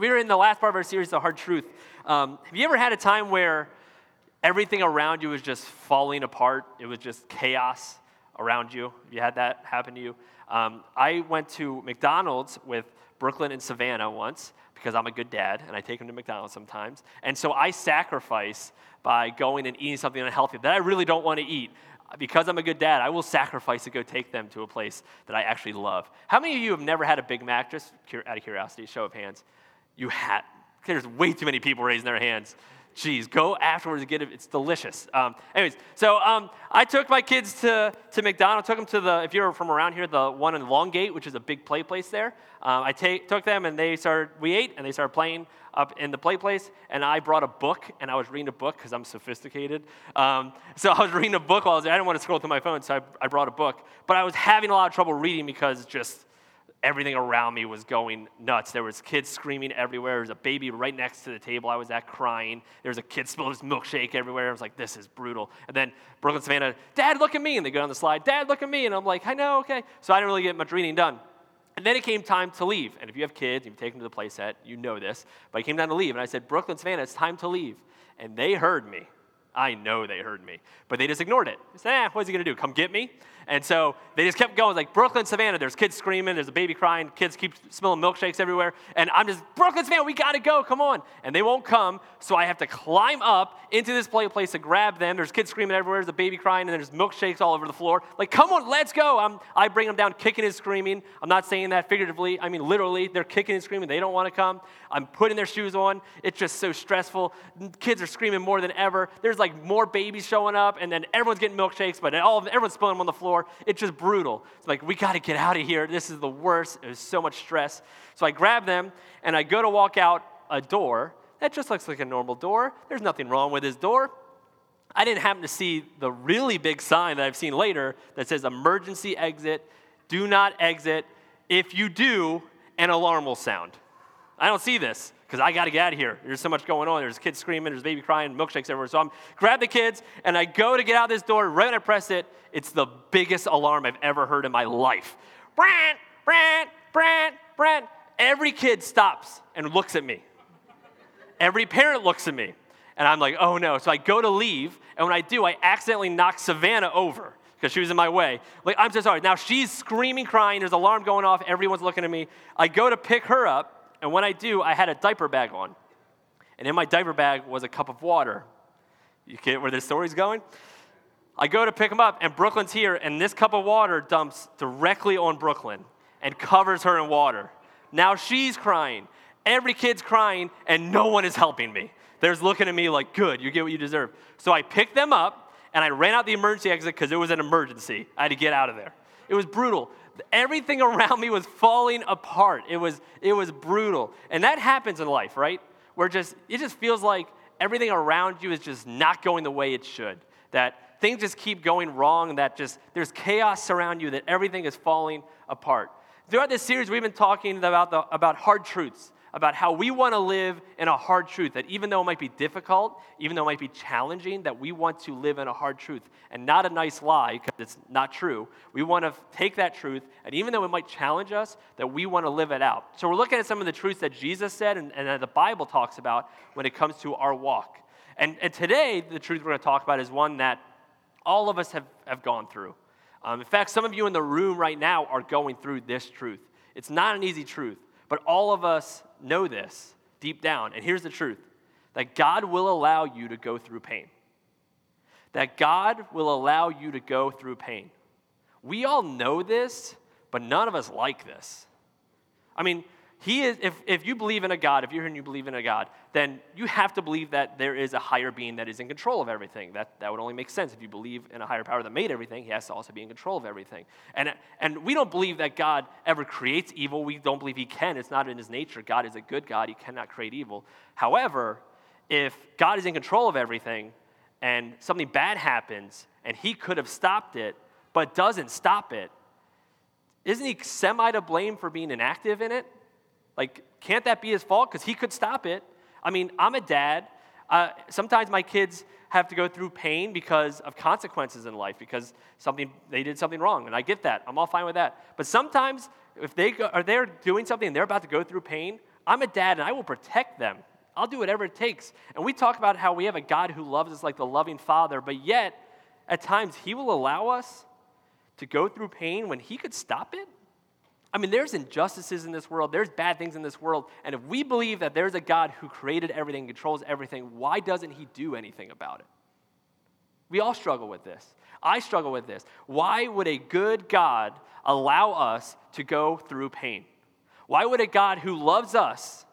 we were in the last part of our series, The Hard Truth. Um, have you ever had a time where everything around you was just falling apart? It was just chaos around you. Have you had that happen to you? Um, I went to McDonald's with Brooklyn and Savannah once because I'm a good dad and I take them to McDonald's sometimes. And so I sacrifice by going and eating something unhealthy that I really don't want to eat. Because I'm a good dad, I will sacrifice to go take them to a place that I actually love. How many of you have never had a Big Mac? Just out of curiosity, show of hands. You had. There's way too many people raising their hands. Jeez, go afterwards and get it. It's delicious. Um, anyways, so um, I took my kids to, to McDonald's. Took them to the, if you're from around here, the one in Longgate, which is a big play place there. Um, I take, took them and they started, we ate and they started playing up in the play place. And I brought a book and I was reading a book because I'm sophisticated. Um, so I was reading a book while I was there. I didn't want to scroll through my phone, so I, I brought a book. But I was having a lot of trouble reading because just everything around me was going nuts. There was kids screaming everywhere. There was a baby right next to the table I was at crying. There was a kid spilling his milkshake everywhere. I was like, this is brutal. And then Brooklyn Savannah, Dad, look at me. And they go on the slide, Dad, look at me. And I'm like, I know, okay. So I didn't really get much reading done. And then it came time to leave. And if you have kids, you take them to the playset, you know this. But it came time to leave. And I said, Brooklyn Savannah, it's time to leave. And they heard me. I know they heard me, but they just ignored it. They said, eh, what's he gonna do? Come get me? And so they just kept going, like Brooklyn, Savannah. There's kids screaming, there's a baby crying, kids keep smelling milkshakes everywhere. And I'm just, Brooklyn, Savannah, we gotta go, come on. And they won't come, so I have to climb up into this play place to grab them. There's kids screaming everywhere, there's a baby crying, and there's milkshakes all over the floor. Like, come on, let's go. I'm, I bring them down, kicking and screaming. I'm not saying that figuratively, I mean literally. They're kicking and screaming, they don't wanna come. I'm putting their shoes on. It's just so stressful. Kids are screaming more than ever. There's like more babies showing up, and then everyone's getting milkshakes, but all everyone's spilling them on the floor. It's just brutal. It's like, we got to get out of here. This is the worst. There's so much stress. So I grab them, and I go to walk out a door. That just looks like a normal door. There's nothing wrong with this door. I didn't happen to see the really big sign that I've seen later that says emergency exit, do not exit. If you do, an alarm will sound. I don't see this because I got to get out of here. There's so much going on. There's kids screaming, there's baby crying, milkshakes everywhere. So I'm grab the kids and I go to get out this door. Right when I press it, it's the biggest alarm I've ever heard in my life. Brant, Brant, Brant, Brant. Every kid stops and looks at me. Every parent looks at me. And I'm like, oh no. So I go to leave, and when I do, I accidentally knock Savannah over because she was in my way. Like, I'm so sorry. Now she's screaming, crying. There's alarm going off. Everyone's looking at me. I go to pick her up, and when I do, I had a diaper bag on. And in my diaper bag was a cup of water. You get where this story's going? I go to pick him up, and Brooklyn's here, and this cup of water dumps directly on Brooklyn and covers her in water. Now she's crying. Every kid's crying, and no one is helping me. They're looking at me like, good, you get what you deserve. So I picked them up, and I ran out the emergency exit because it was an emergency. I had to get out of there. It was brutal everything around me was falling apart. It was, it was brutal. And that happens in life, right? Where just it just feels like everything around you is just not going the way it should. That things just keep going wrong, that just there's chaos around you, that everything is falling apart. Throughout this series, we've been talking about, the, about hard truths about how we want to live in a hard truth, that even though it might be difficult, even though it might be challenging, that we want to live in a hard truth and not a nice lie because it's not true. We want to take that truth, and even though it might challenge us, that we want to live it out. So we're looking at some of the truths that Jesus said and, and that the Bible talks about when it comes to our walk. And, and today, the truth we're going to talk about is one that all of us have, have gone through. Um, in fact, some of you in the room right now are going through this truth. It's not an easy truth. But all of us know this deep down. And here's the truth that God will allow you to go through pain. That God will allow you to go through pain. We all know this, but none of us like this. I mean, he is, if, if you believe in a God, if you're here and you believe in a God, then you have to believe that there is a higher being that is in control of everything. That, that would only make sense. If you believe in a higher power that made everything, he has to also be in control of everything. And, and we don't believe that God ever creates evil. We don't believe he can. It's not in his nature. God is a good God. He cannot create evil. However, if God is in control of everything and something bad happens and he could have stopped it, but doesn't stop it, isn't he semi to blame for being inactive in it? Like, can't that be his fault? Because he could stop it. I mean, I'm a dad. Uh, sometimes my kids have to go through pain because of consequences in life, because something they did something wrong, and I get that. I'm all fine with that. But sometimes, if they go, are there doing something and they're about to go through pain, I'm a dad and I will protect them. I'll do whatever it takes. And we talk about how we have a God who loves us like the loving father, but yet, at times, he will allow us to go through pain when he could stop it? I mean, there's injustices in this world, there's bad things in this world, and if we believe that there's a God who created everything, controls everything, why doesn't he do anything about it? We all struggle with this. I struggle with this. Why would a good God allow us to go through pain? Why would a God who loves us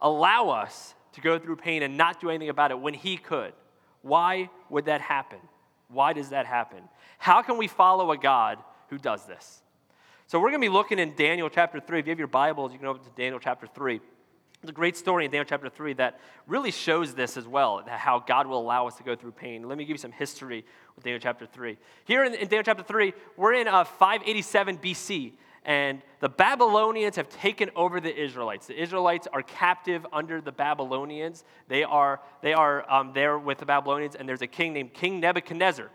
allow us to go through pain and not do anything about it when he could? Why would that happen? Why does that happen? How can we follow a God who does this? So we're going to be looking in Daniel chapter 3. If you have your Bibles, you can open to Daniel chapter 3. There's a great story in Daniel chapter 3 that really shows this as well, how God will allow us to go through pain. Let me give you some history with Daniel chapter 3. Here in, in Daniel chapter 3, we're in uh, 587 BC, and the Babylonians have taken over the Israelites. The Israelites are captive under the Babylonians. They are, they are um, there with the Babylonians, and there's a king named King Nebuchadnezzar.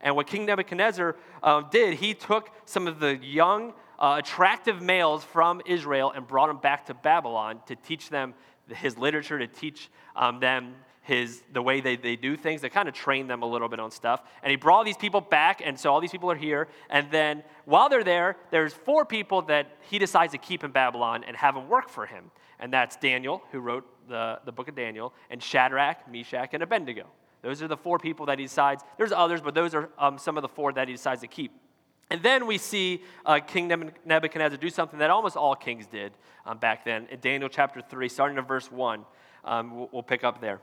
And what King Nebuchadnezzar um, did, he took some of the young, uh, attractive males from Israel and brought them back to Babylon to teach them his literature, to teach um, them his, the way they, they do things, to kind of train them a little bit on stuff. And he brought all these people back, and so all these people are here. And then while they're there, there's four people that he decides to keep in Babylon and have them work for him. And that's Daniel, who wrote the, the book of Daniel, and Shadrach, Meshach, and Abednego. Those are the four people that he decides. There's others, but those are um, some of the four that he decides to keep. And then we see uh, King Nebuchadnezzar do something that almost all kings did um, back then. In Daniel chapter 3, starting in verse 1, um, we'll, we'll pick up there.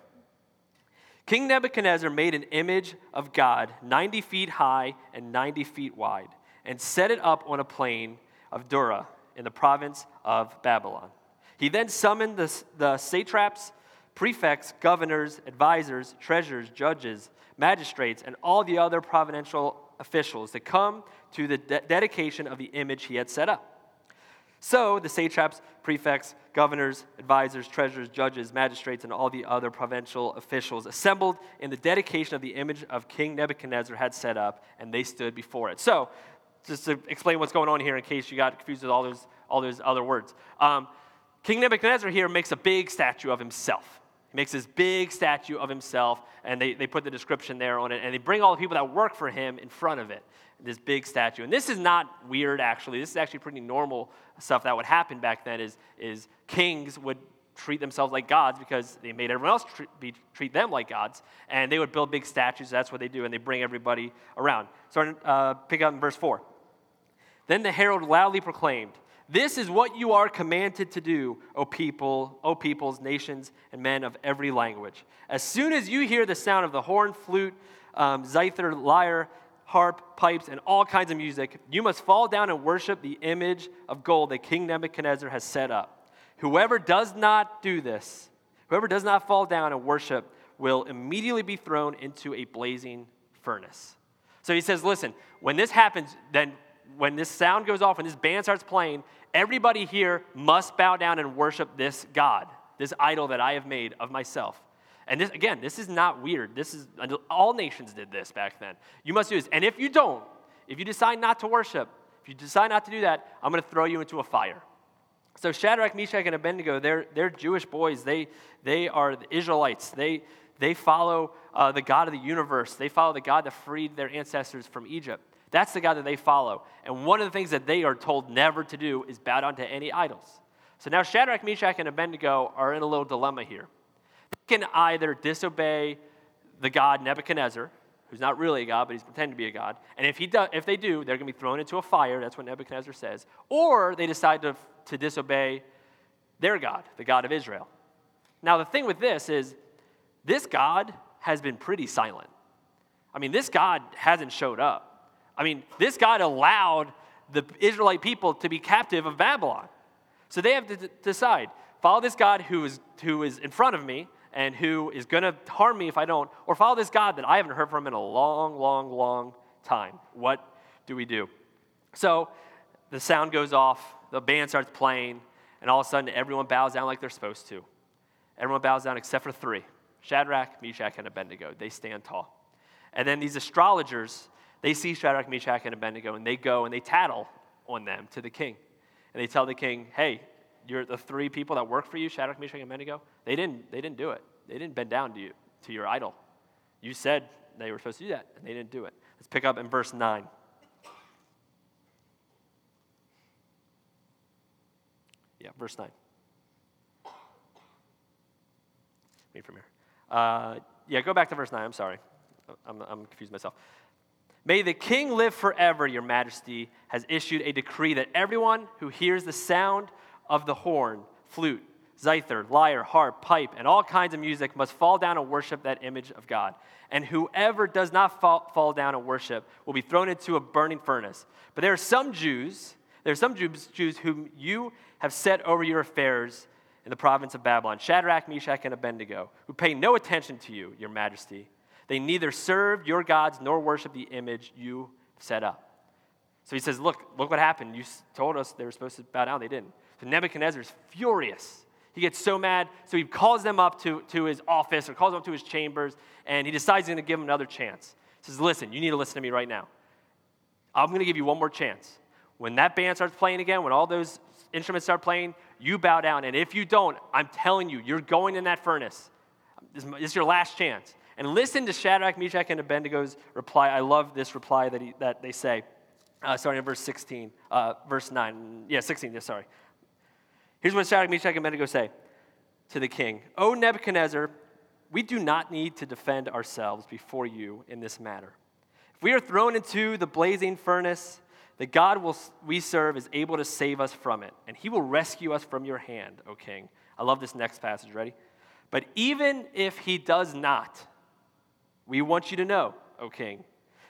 King Nebuchadnezzar made an image of God 90 feet high and 90 feet wide and set it up on a plain of Dura in the province of Babylon. He then summoned the, the satraps prefects, governors, advisors, treasurers, judges, magistrates, and all the other providential officials to come to the de- dedication of the image he had set up. So the satraps, prefects, governors, advisors, treasurers, judges, magistrates, and all the other provincial officials assembled in the dedication of the image of King Nebuchadnezzar had set up, and they stood before it. So, just to explain what's going on here in case you got confused with all those, all those other words. Um, King Nebuchadnezzar here makes a big statue of himself. Makes this big statue of himself, and they, they put the description there on it, and they bring all the people that work for him in front of it, this big statue. And this is not weird, actually. This is actually pretty normal stuff that would happen back then is, is kings would treat themselves like gods because they made everyone else treat, be, treat them like gods. And they would build big statues. That's what they do. And they bring everybody around. So uh, pick up in verse 4. Then the herald loudly proclaimed, this is what you are commanded to do, O people, O peoples, nations, and men of every language. As soon as you hear the sound of the horn, flute, um, zither, lyre, harp, pipes, and all kinds of music, you must fall down and worship the image of gold that King Nebuchadnezzar has set up. Whoever does not do this, whoever does not fall down and worship, will immediately be thrown into a blazing furnace. So he says, listen, when this happens, then when this sound goes off, when this band starts playing, everybody here must bow down and worship this God, this idol that I have made of myself. And this, again, this is not weird. This is all nations did this back then. You must do this. And if you don't, if you decide not to worship, if you decide not to do that, I'm going to throw you into a fire. So Shadrach, Meshach, and Abednego, they're, they're Jewish boys. They, they are the Israelites. They, they follow uh, the God of the universe. They follow the God that freed their ancestors from Egypt. That's the God that they follow. And one of the things that they are told never to do is bow down to any idols. So now Shadrach, Meshach, and Abednego are in a little dilemma here. They can either disobey the God Nebuchadnezzar, who's not really a God, but he's pretending to be a God. And if, he do, if they do, they're going to be thrown into a fire. That's what Nebuchadnezzar says. Or they decide to, to disobey their God, the God of Israel. Now, the thing with this is this God has been pretty silent. I mean, this God hasn't showed up. I mean, this God allowed the Israelite people to be captive of Babylon. So they have to d- decide follow this God who is, who is in front of me and who is going to harm me if I don't, or follow this God that I haven't heard from in a long, long, long time. What do we do? So the sound goes off, the band starts playing, and all of a sudden everyone bows down like they're supposed to. Everyone bows down except for three Shadrach, Meshach, and Abednego. They stand tall. And then these astrologers they see Shadrach, Meshach, and Abednego, and they go and they tattle on them to the king. And they tell the king, hey, you're the three people that work for you, Shadrach, Meshach, and Abednego, they didn't, they didn't do it. They didn't bend down to you, to your idol. You said they were supposed to do that, and they didn't do it. Let's pick up in verse 9. Yeah, verse 9. Read from here. Uh, yeah, go back to verse 9. I'm sorry. I'm, I'm confused myself. May the king live forever, your majesty has issued a decree that everyone who hears the sound of the horn, flute, zither, lyre, harp, pipe, and all kinds of music must fall down and worship that image of God. And whoever does not fall, fall down and worship will be thrown into a burning furnace. But there are some Jews, there are some Jews, Jews whom you have set over your affairs in the province of Babylon, Shadrach, Meshach, and Abednego, who pay no attention to you, your majesty. They neither serve your gods nor worship the image you set up. So he says, Look, look what happened. You told us they were supposed to bow down, they didn't. So Nebuchadnezzar is furious. He gets so mad, so he calls them up to, to his office or calls them up to his chambers, and he decides he's going to give them another chance. He says, Listen, you need to listen to me right now. I'm going to give you one more chance. When that band starts playing again, when all those instruments start playing, you bow down. And if you don't, I'm telling you, you're going in that furnace. This is your last chance. And listen to Shadrach, Meshach, and Abednego's reply. I love this reply that, he, that they say, uh, starting in verse 16, uh, verse 9. Yeah, 16, yeah, sorry. Here's what Shadrach, Meshach, and Abednego say to the king O Nebuchadnezzar, we do not need to defend ourselves before you in this matter. If we are thrown into the blazing furnace, the God will, we serve is able to save us from it, and he will rescue us from your hand, O king. I love this next passage. Ready? But even if he does not, we want you to know, O king,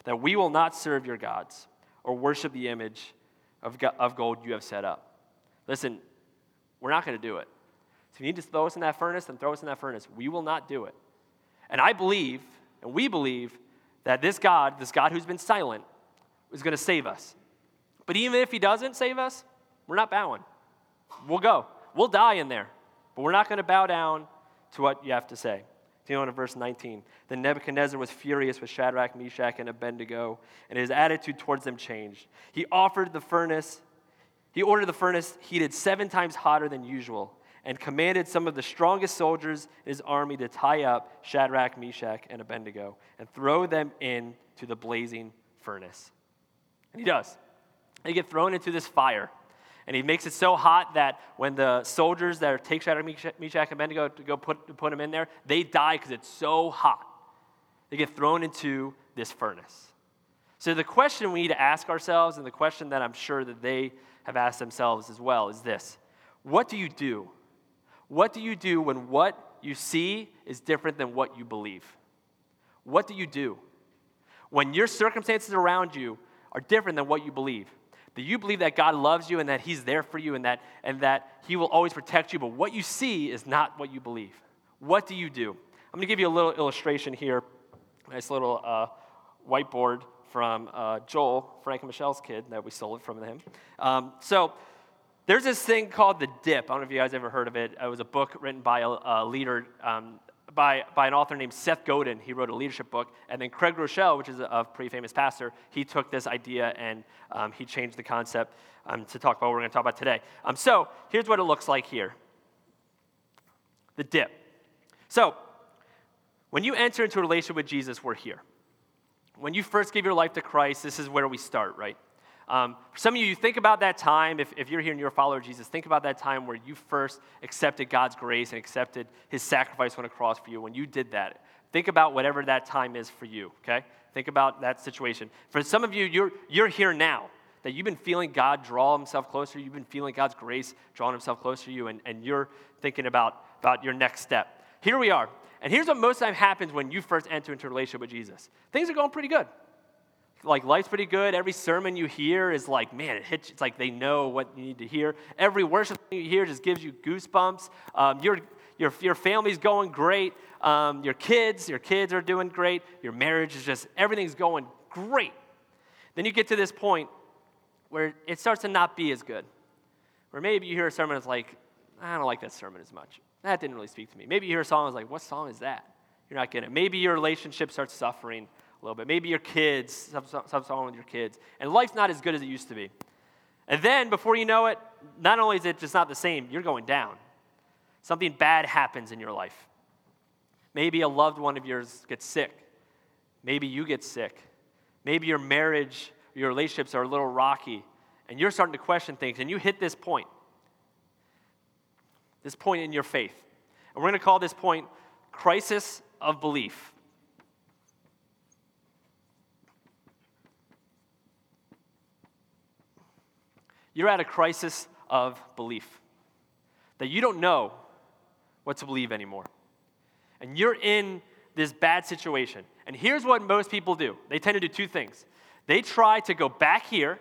that we will not serve your gods or worship the image of, of gold you have set up. Listen, we're not going to do it. So you need to throw us in that furnace, then throw us in that furnace. We will not do it. And I believe, and we believe, that this God, this God who's been silent, is going to save us. But even if he doesn't save us, we're not bowing. We'll go. We'll die in there. But we're not going to bow down to what you have to say. Continue on to verse 19. Then Nebuchadnezzar was furious with Shadrach, Meshach, and Abednego, and his attitude towards them changed. He offered the furnace he ordered the furnace heated seven times hotter than usual and commanded some of the strongest soldiers in his army to tie up Shadrach, Meshach, and Abednego and throw them into the blazing furnace. And he does. They get thrown into this fire. And he makes it so hot that when the soldiers that take Shadrach, Meshach, and Abednego to go put, to put them in there, they die because it's so hot. They get thrown into this furnace. So the question we need to ask ourselves, and the question that I'm sure that they have asked themselves as well is this What do you do? What do you do when what you see is different than what you believe? What do you do? When your circumstances around you are different than what you believe. Do you believe that God loves you and that He's there for you and that, and that He will always protect you, but what you see is not what you believe? What do you do? I'm going to give you a little illustration here. Nice little uh, whiteboard from uh, Joel, Frank and Michelle's kid, that we stole it from him. Um, so there's this thing called The Dip. I don't know if you guys ever heard of it. It was a book written by a, a leader, um, by, by an author named Seth Godin. He wrote a leadership book. And then Craig Groeschel, which is a, a pretty famous pastor, he took this idea and um, he changed the concept um, to talk about what we're going to talk about today. Um, so here's what it looks like here The Dip. So when you enter into a relationship with Jesus, we're here when you first gave your life to Christ, this is where we start, right? Um, for some of you, you think about that time, if, if you're here and you're a follower of Jesus, think about that time where you first accepted God's grace and accepted his sacrifice on a cross for you. When you did that, think about whatever that time is for you, okay? Think about that situation. For some of you, you're, you're here now, that you've been feeling God draw himself closer, you've been feeling God's grace drawing himself closer to you, and, and you're thinking about, about your next step. Here we are. And here's what most time happens when you first enter into a relationship with Jesus things are going pretty good. Like, life's pretty good. Every sermon you hear is like, man, it hits. It's like they know what you need to hear. Every worship you hear just gives you goosebumps. Um, your, your, your family's going great. Um, your kids, your kids are doing great. Your marriage is just, everything's going great. Then you get to this point where it starts to not be as good. Where maybe you hear a sermon that's like, I don't like that sermon as much. That didn't really speak to me. Maybe you hear a song, was like, what song is that? You're not getting it. Maybe your relationship starts suffering a little bit. Maybe your kids, something wrong with your kids. And life's not as good as it used to be. And then, before you know it, not only is it just not the same, you're going down. Something bad happens in your life. Maybe a loved one of yours gets sick. Maybe you get sick. Maybe your marriage, your relationships are a little rocky, and you're starting to question things, and you hit this point. This point in your faith. And we're going to call this point crisis of belief. You're at a crisis of belief. That you don't know what to believe anymore. And you're in this bad situation. And here's what most people do they tend to do two things. They try to go back here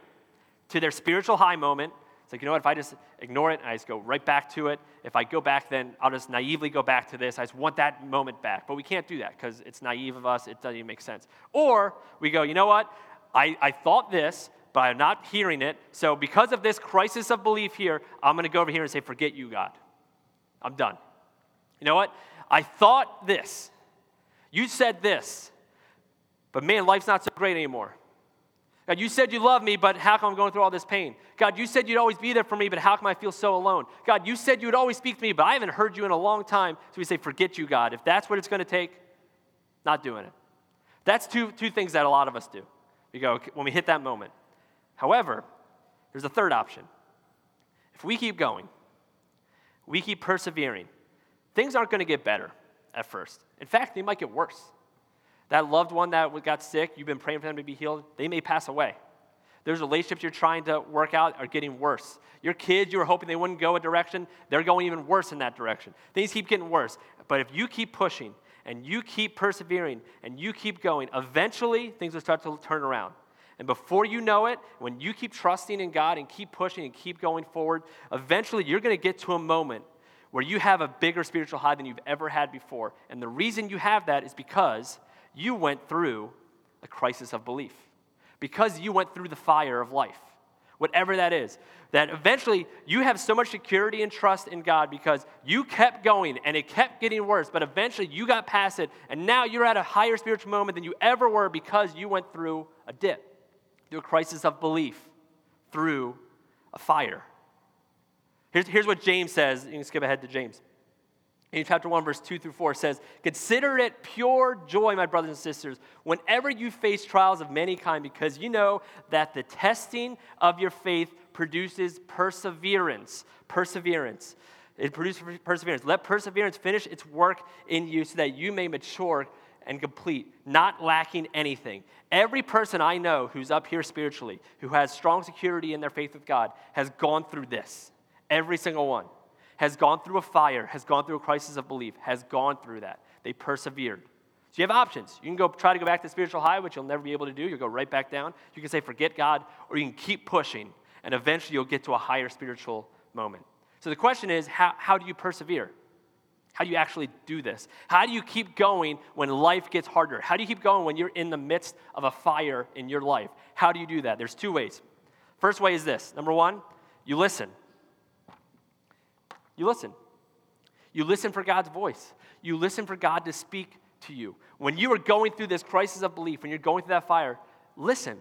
to their spiritual high moment. It's like, you know what, if I just ignore it and I just go right back to it, if I go back, then I'll just naively go back to this. I just want that moment back. But we can't do that because it's naive of us. It doesn't even make sense. Or we go, you know what, I, I thought this, but I'm not hearing it. So, because of this crisis of belief here, I'm going to go over here and say, Forget you, God. I'm done. You know what? I thought this. You said this. But man, life's not so great anymore. God, you said you love me, but how come I'm going through all this pain? God, you said you'd always be there for me, but how come I feel so alone? God, you said you would always speak to me, but I haven't heard you in a long time. So we say, Forget you, God. If that's what it's going to take, not doing it. That's two, two things that a lot of us do. We go, when we hit that moment, However, there's a third option. If we keep going, we keep persevering, things aren't going to get better at first. In fact, they might get worse. That loved one that got sick, you've been praying for them to be healed, they may pass away. There's relationships you're trying to work out are getting worse. Your kids, you were hoping they wouldn't go a direction, they're going even worse in that direction. Things keep getting worse. But if you keep pushing and you keep persevering and you keep going, eventually things will start to turn around. And before you know it, when you keep trusting in God and keep pushing and keep going forward, eventually you're going to get to a moment where you have a bigger spiritual high than you've ever had before. And the reason you have that is because you went through a crisis of belief, because you went through the fire of life, whatever that is. That eventually you have so much security and trust in God because you kept going and it kept getting worse, but eventually you got past it, and now you're at a higher spiritual moment than you ever were because you went through a dip through a crisis of belief, through a fire. Here's, here's what James says. You can skip ahead to James. In chapter 1, verse 2 through 4 says, Consider it pure joy, my brothers and sisters, whenever you face trials of many kind, because you know that the testing of your faith produces perseverance. Perseverance. It produces perseverance. Let perseverance finish its work in you so that you may mature and complete, not lacking anything. Every person I know who's up here spiritually, who has strong security in their faith with God, has gone through this. Every single one has gone through a fire, has gone through a crisis of belief, has gone through that. They persevered. So you have options. You can go try to go back to the spiritual high, which you'll never be able to do. You'll go right back down. You can say, forget God, or you can keep pushing, and eventually you'll get to a higher spiritual moment. So the question is, how, how do you persevere? How do you actually do this? How do you keep going when life gets harder? How do you keep going when you're in the midst of a fire in your life? How do you do that? There's two ways. First way is this number one, you listen. You listen. You listen for God's voice. You listen for God to speak to you. When you are going through this crisis of belief, when you're going through that fire, listen.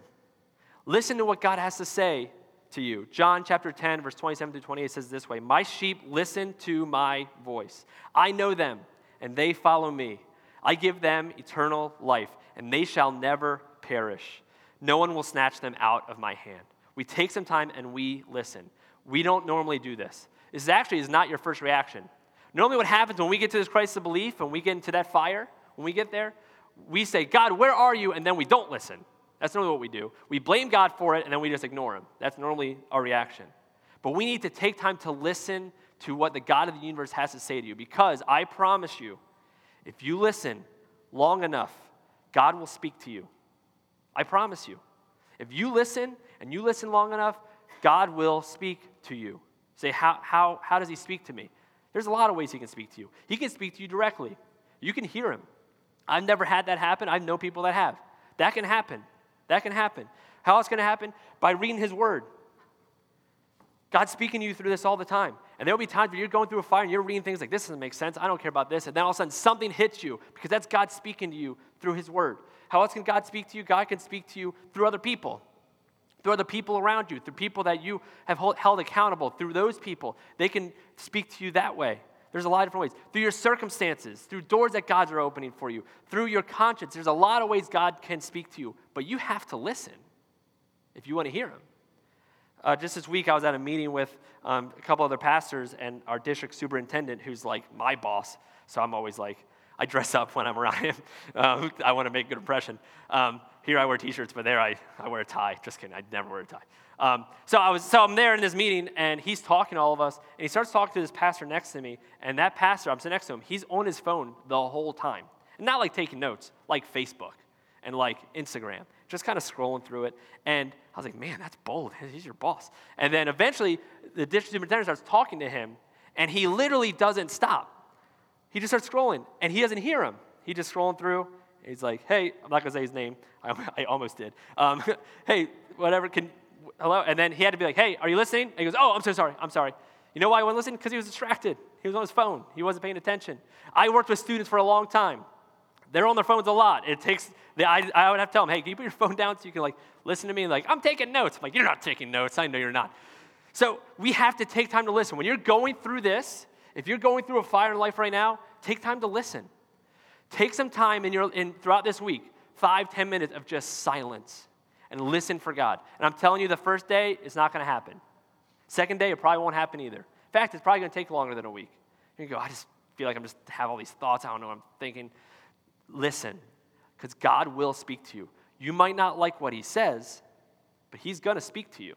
Listen to what God has to say to you. John chapter 10, verse 27 to 28 says this way My sheep listen to my voice. I know them, and they follow me. I give them eternal life, and they shall never perish. No one will snatch them out of my hand. We take some time and we listen. We don't normally do this. This actually is not your first reaction. Normally, what happens when we get to this crisis of belief, when we get into that fire, when we get there, we say, God, where are you? And then we don't listen. That's normally what we do. We blame God for it and then we just ignore Him. That's normally our reaction. But we need to take time to listen to what the God of the universe has to say to you because I promise you, if you listen long enough, God will speak to you. I promise you. If you listen and you listen long enough, God will speak to you. Say, how, how, how does He speak to me? There's a lot of ways He can speak to you. He can speak to you directly, you can hear Him. I've never had that happen. I know people that have. That can happen. That can happen. How it's going to happen? By reading His Word. God's speaking to you through this all the time. And there'll be times where you're going through a fire and you're reading things like, this doesn't make sense. I don't care about this. And then all of a sudden something hits you because that's God speaking to you through His Word. How else can God speak to you? God can speak to you through other people, through other people around you, through people that you have held accountable, through those people. They can speak to you that way. There's a lot of different ways. Through your circumstances, through doors that God's are opening for you, through your conscience. There's a lot of ways God can speak to you, but you have to listen if you want to hear Him. Uh, just this week, I was at a meeting with um, a couple other pastors and our district superintendent, who's like my boss. So I'm always like, I dress up when I'm around him. Um, I want to make a good impression. Um, here I wear t-shirts, but there I, I wear a tie. Just kidding, I never wear a tie. Um, so I was so I'm there in this meeting, and he's talking to all of us, and he starts talking to this pastor next to me, and that pastor, I'm sitting next to him, he's on his phone the whole time, and not like taking notes, like Facebook and like Instagram, just kind of scrolling through it, and I was like, man, that's bold. He's your boss. And then eventually, the district superintendent starts talking to him, and he literally doesn't stop. He just starts scrolling, and he doesn't hear him. He's just scrolling through. He's like, hey, I'm not gonna say his name. I, I almost did. Um, hey, whatever, can, hello? And then he had to be like, hey, are you listening? And he goes, oh, I'm so sorry, I'm sorry. You know why I wasn't listening? Because he was distracted. He was on his phone. He wasn't paying attention. I worked with students for a long time. They're on their phones a lot. It takes, the, I, I would have to tell them, hey, can you put your phone down so you can like listen to me? And like, I'm taking notes. I'm like, you're not taking notes. I know you're not. So we have to take time to listen. When you're going through this, if you're going through a fire in life right now, take time to listen. Take some time in your, in, throughout this week, five, ten minutes of just silence and listen for God. And I'm telling you, the first day, it's not going to happen. Second day, it probably won't happen either. In fact, it's probably going to take longer than a week. You go, I just feel like I'm just have all these thoughts. I don't know what I'm thinking. Listen, because God will speak to you. You might not like what He says, but He's going to speak to you.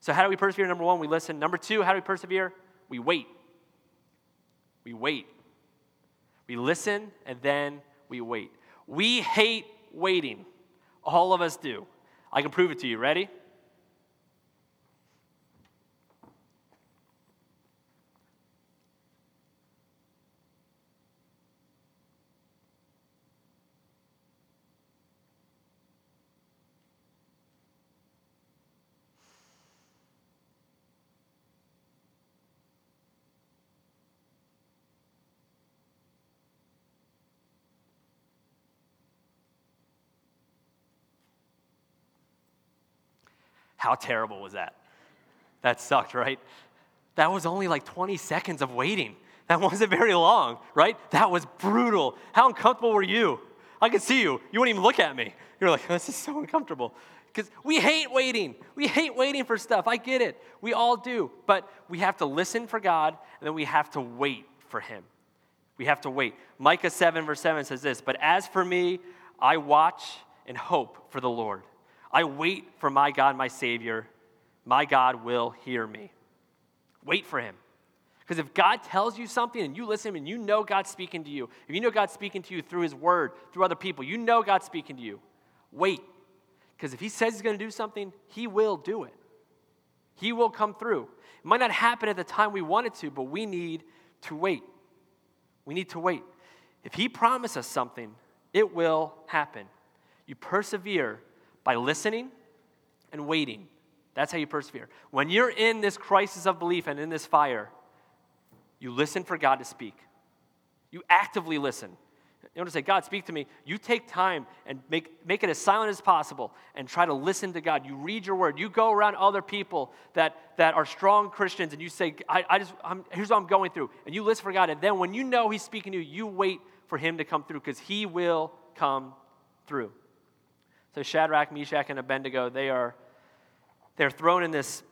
So, how do we persevere? Number one, we listen. Number two, how do we persevere? We wait. We wait. We listen and then we wait. We hate waiting. All of us do. I can prove it to you. Ready? How terrible was that? That sucked, right? That was only like 20 seconds of waiting. That wasn't very long, right? That was brutal. How uncomfortable were you? I could see you. You wouldn't even look at me. You're like, this is so uncomfortable. Because we hate waiting. We hate waiting for stuff. I get it. We all do. But we have to listen for God, and then we have to wait for Him. We have to wait. Micah 7, verse 7 says this But as for me, I watch and hope for the Lord. I wait for my God, my Savior. My God will hear me. Wait for him. Because if God tells you something and you listen and you know God's speaking to you, if you know God's speaking to you through his word, through other people, you know God's speaking to you, wait. Because if he says he's going to do something, he will do it. He will come through. It might not happen at the time we want it to, but we need to wait. We need to wait. If he promises something, it will happen. You persevere by listening and waiting. That's how you persevere. When you're in this crisis of belief and in this fire, you listen for God to speak. You actively listen. You want to say, God, speak to me. You take time and make, make it as silent as possible and try to listen to God. You read your word. You go around other people that, that are strong Christians and you say, I, I just, I'm, here's what I'm going through. And you listen for God. And then when you know He's speaking to you, you wait for Him to come through because He will come through. So Shadrach, Meshach, and Abednego, they are they're thrown in this,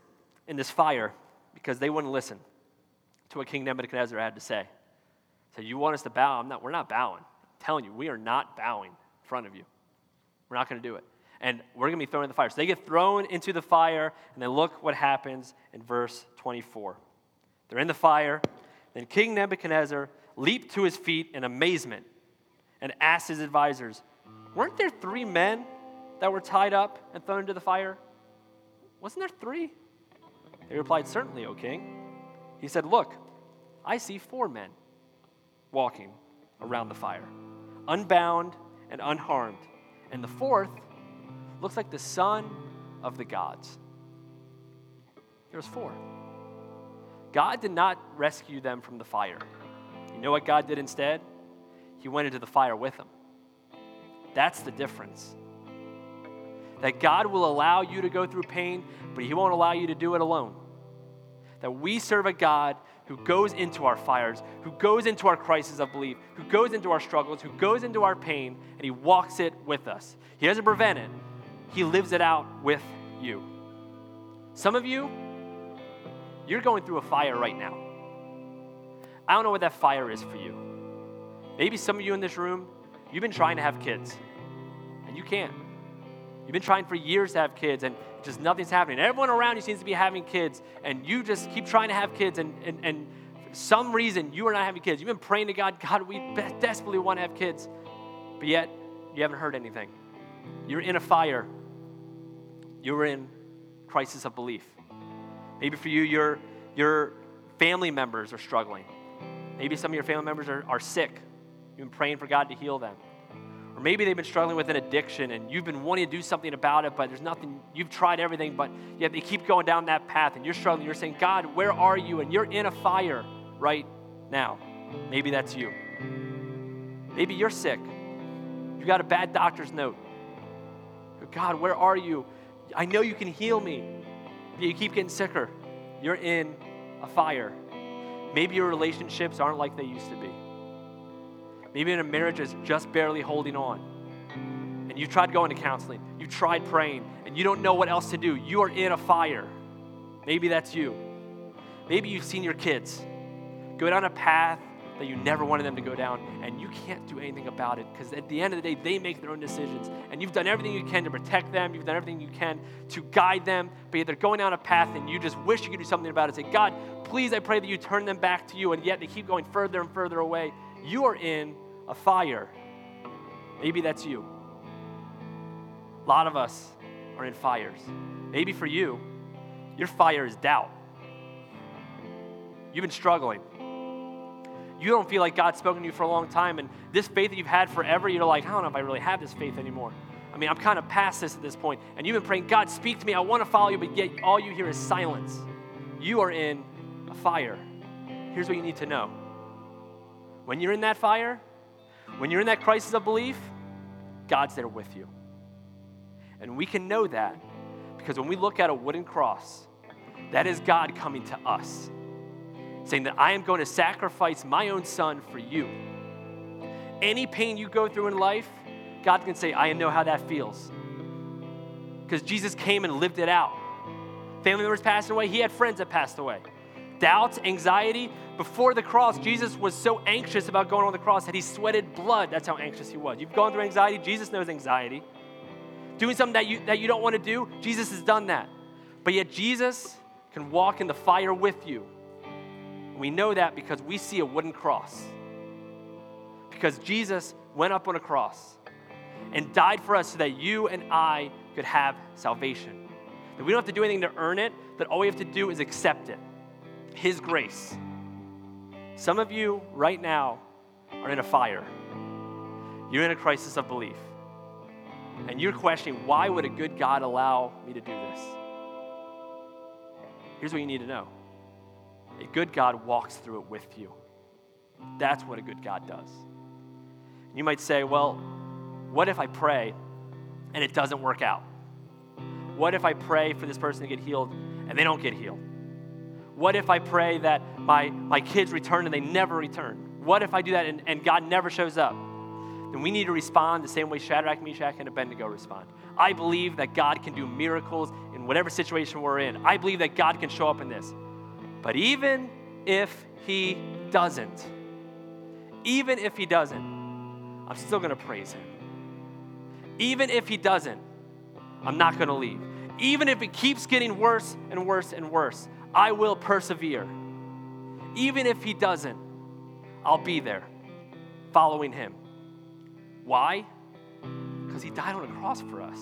in this fire because they wouldn't listen to what King Nebuchadnezzar had to say. So you want us to bow? I'm not, we're not bowing. I'm telling you, we are not bowing in front of you. We're not going to do it. And we're going to be thrown in the fire. So they get thrown into the fire, and then look what happens in verse 24. They're in the fire. Then King Nebuchadnezzar leaped to his feet in amazement and asked his advisors, Weren't there three men that were tied up and thrown into the fire? Wasn't there three? They replied, Certainly, O king. He said, Look, I see four men walking around the fire, unbound and unharmed. And the fourth looks like the son of the gods. There's four. God did not rescue them from the fire. You know what God did instead? He went into the fire with them. That's the difference. That God will allow you to go through pain, but He won't allow you to do it alone. That we serve a God who goes into our fires, who goes into our crisis of belief, who goes into our struggles, who goes into our pain, and He walks it with us. He doesn't prevent it, He lives it out with you. Some of you, you're going through a fire right now. I don't know what that fire is for you. Maybe some of you in this room, you've been trying to have kids, and you can't. You've been trying for years to have kids, and just nothing's happening. Everyone around you seems to be having kids, and you just keep trying to have kids, and, and, and for some reason you are not having kids. You've been praying to God, God, we desperately want to have kids, but yet you haven't heard anything. You're in a fire. You're in crisis of belief. Maybe for you, your, your family members are struggling. Maybe some of your family members are, are sick. You've been praying for God to heal them. Or maybe they've been struggling with an addiction and you've been wanting to do something about it, but there's nothing, you've tried everything, but yet they keep going down that path and you're struggling. You're saying, God, where are you? And you're in a fire right now. Maybe that's you. Maybe you're sick. You got a bad doctor's note. God, where are you? I know you can heal me. But you keep getting sicker. You're in a fire. Maybe your relationships aren't like they used to be. Maybe in a marriage is just barely holding on. And you've tried going to counseling, you've tried praying, and you don't know what else to do. You are in a fire. Maybe that's you. Maybe you've seen your kids go down a path that you never wanted them to go down, and you can't do anything about it because at the end of the day, they make their own decisions. And you've done everything you can to protect them, you've done everything you can to guide them, but yet they're going down a path and you just wish you could do something about it. Say, God, please, I pray that you turn them back to you, and yet they keep going further and further away. You are in a fire. Maybe that's you. A lot of us are in fires. Maybe for you, your fire is doubt. You've been struggling you don't feel like God's spoken to you for a long time, and this faith that you've had forever, you're like, I don't know if I really have this faith anymore. I mean, I'm kind of past this at this point. And you've been praying, God, speak to me. I want to follow you, but yet all you hear is silence. You are in a fire. Here's what you need to know when you're in that fire, when you're in that crisis of belief, God's there with you. And we can know that because when we look at a wooden cross, that is God coming to us saying that I am going to sacrifice my own son for you. Any pain you go through in life, God can say, I know how that feels. Because Jesus came and lived it out. Family members passing away, he had friends that passed away. Doubts, anxiety. Before the cross, Jesus was so anxious about going on the cross that he sweated blood. That's how anxious he was. You've gone through anxiety, Jesus knows anxiety. Doing something that you, that you don't want to do, Jesus has done that. But yet, Jesus can walk in the fire with you we know that because we see a wooden cross. Because Jesus went up on a cross and died for us so that you and I could have salvation. That we don't have to do anything to earn it, that all we have to do is accept it. His grace. Some of you right now are in a fire. You're in a crisis of belief. And you're questioning, why would a good God allow me to do this? Here's what you need to know a good God walks through it with you. That's what a good God does. You might say, well, what if I pray and it doesn't work out? What if I pray for this person to get healed and they don't get healed? What if I pray that my, my kids return and they never return? What if I do that and, and God never shows up? Then we need to respond the same way Shadrach, Meshach, and Abednego respond. I believe that God can do miracles in whatever situation we're in. I believe that God can show up in this. But even if he doesn't, even if he doesn't, I'm still to praise him. Even if he doesn't, I'm not to leave. Even if it keeps getting worse and worse and worse, I will persevere. Even if he doesn't, I'll be there following him. Why? Because he died on a cross for us.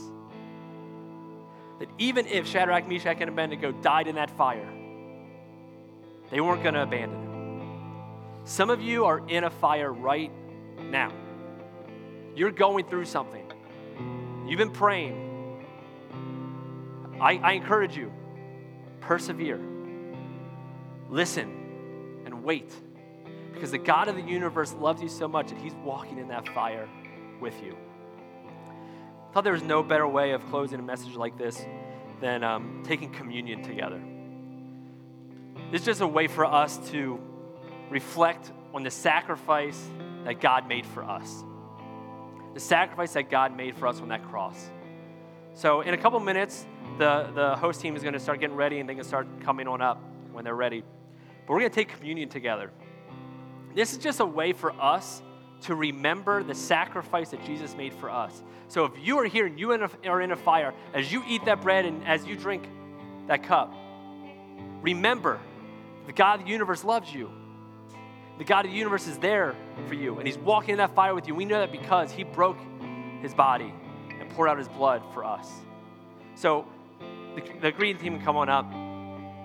That even if Shadrach, Meshach, and Abednego died in that fire, they weren't going to abandon him. Some of you are in a fire right now. You're going through something. You've been praying. I, I encourage you persevere, listen, and wait. Because the God of the universe loves you so much that He's walking in that fire with you. I thought there was no better way of closing a message like this than um, taking communion together. It's just a way for us to reflect on the sacrifice that God made for us. The sacrifice that God made for us on that cross. So, in a couple minutes, the, the host team is going to start getting ready and they can start coming on up when they're ready. But we're going to take communion together. This is just a way for us to remember the sacrifice that Jesus made for us. So if you are here and you are in a fire, as you eat that bread and as you drink that cup, remember the God of the universe loves you. The God of the universe is there for you, and He's walking in that fire with you. We know that because He broke His body and poured out His blood for us. So the, the green team can come on up.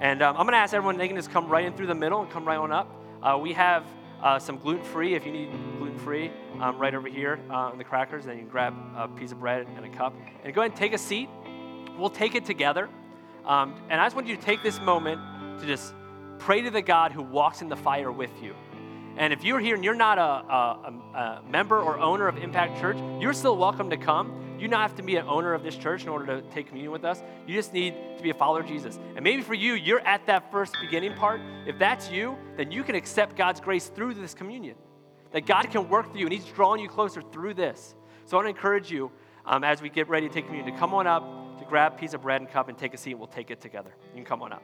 And um, I'm going to ask everyone, they can just come right in through the middle and come right on up. Uh, we have uh, some gluten free, if you need gluten free, um, right over here uh, in the crackers. Then you can grab a piece of bread and a cup. And go ahead and take a seat. We'll take it together. Um, and I just want you to take this moment to just pray to the God who walks in the fire with you. And if you're here and you're not a, a, a, member or owner of Impact Church, you're still welcome to come. You don't have to be an owner of this church in order to take communion with us. You just need to be a follower of Jesus. And maybe for you, you're at that first beginning part. If that's you, then you can accept God's grace through this communion. That God can work through you and He's drawing you closer through this. So I want to encourage you um, as we get ready to take communion to come on up, to grab a piece of bread and cup and take a seat, and we'll take it together. You can come on up.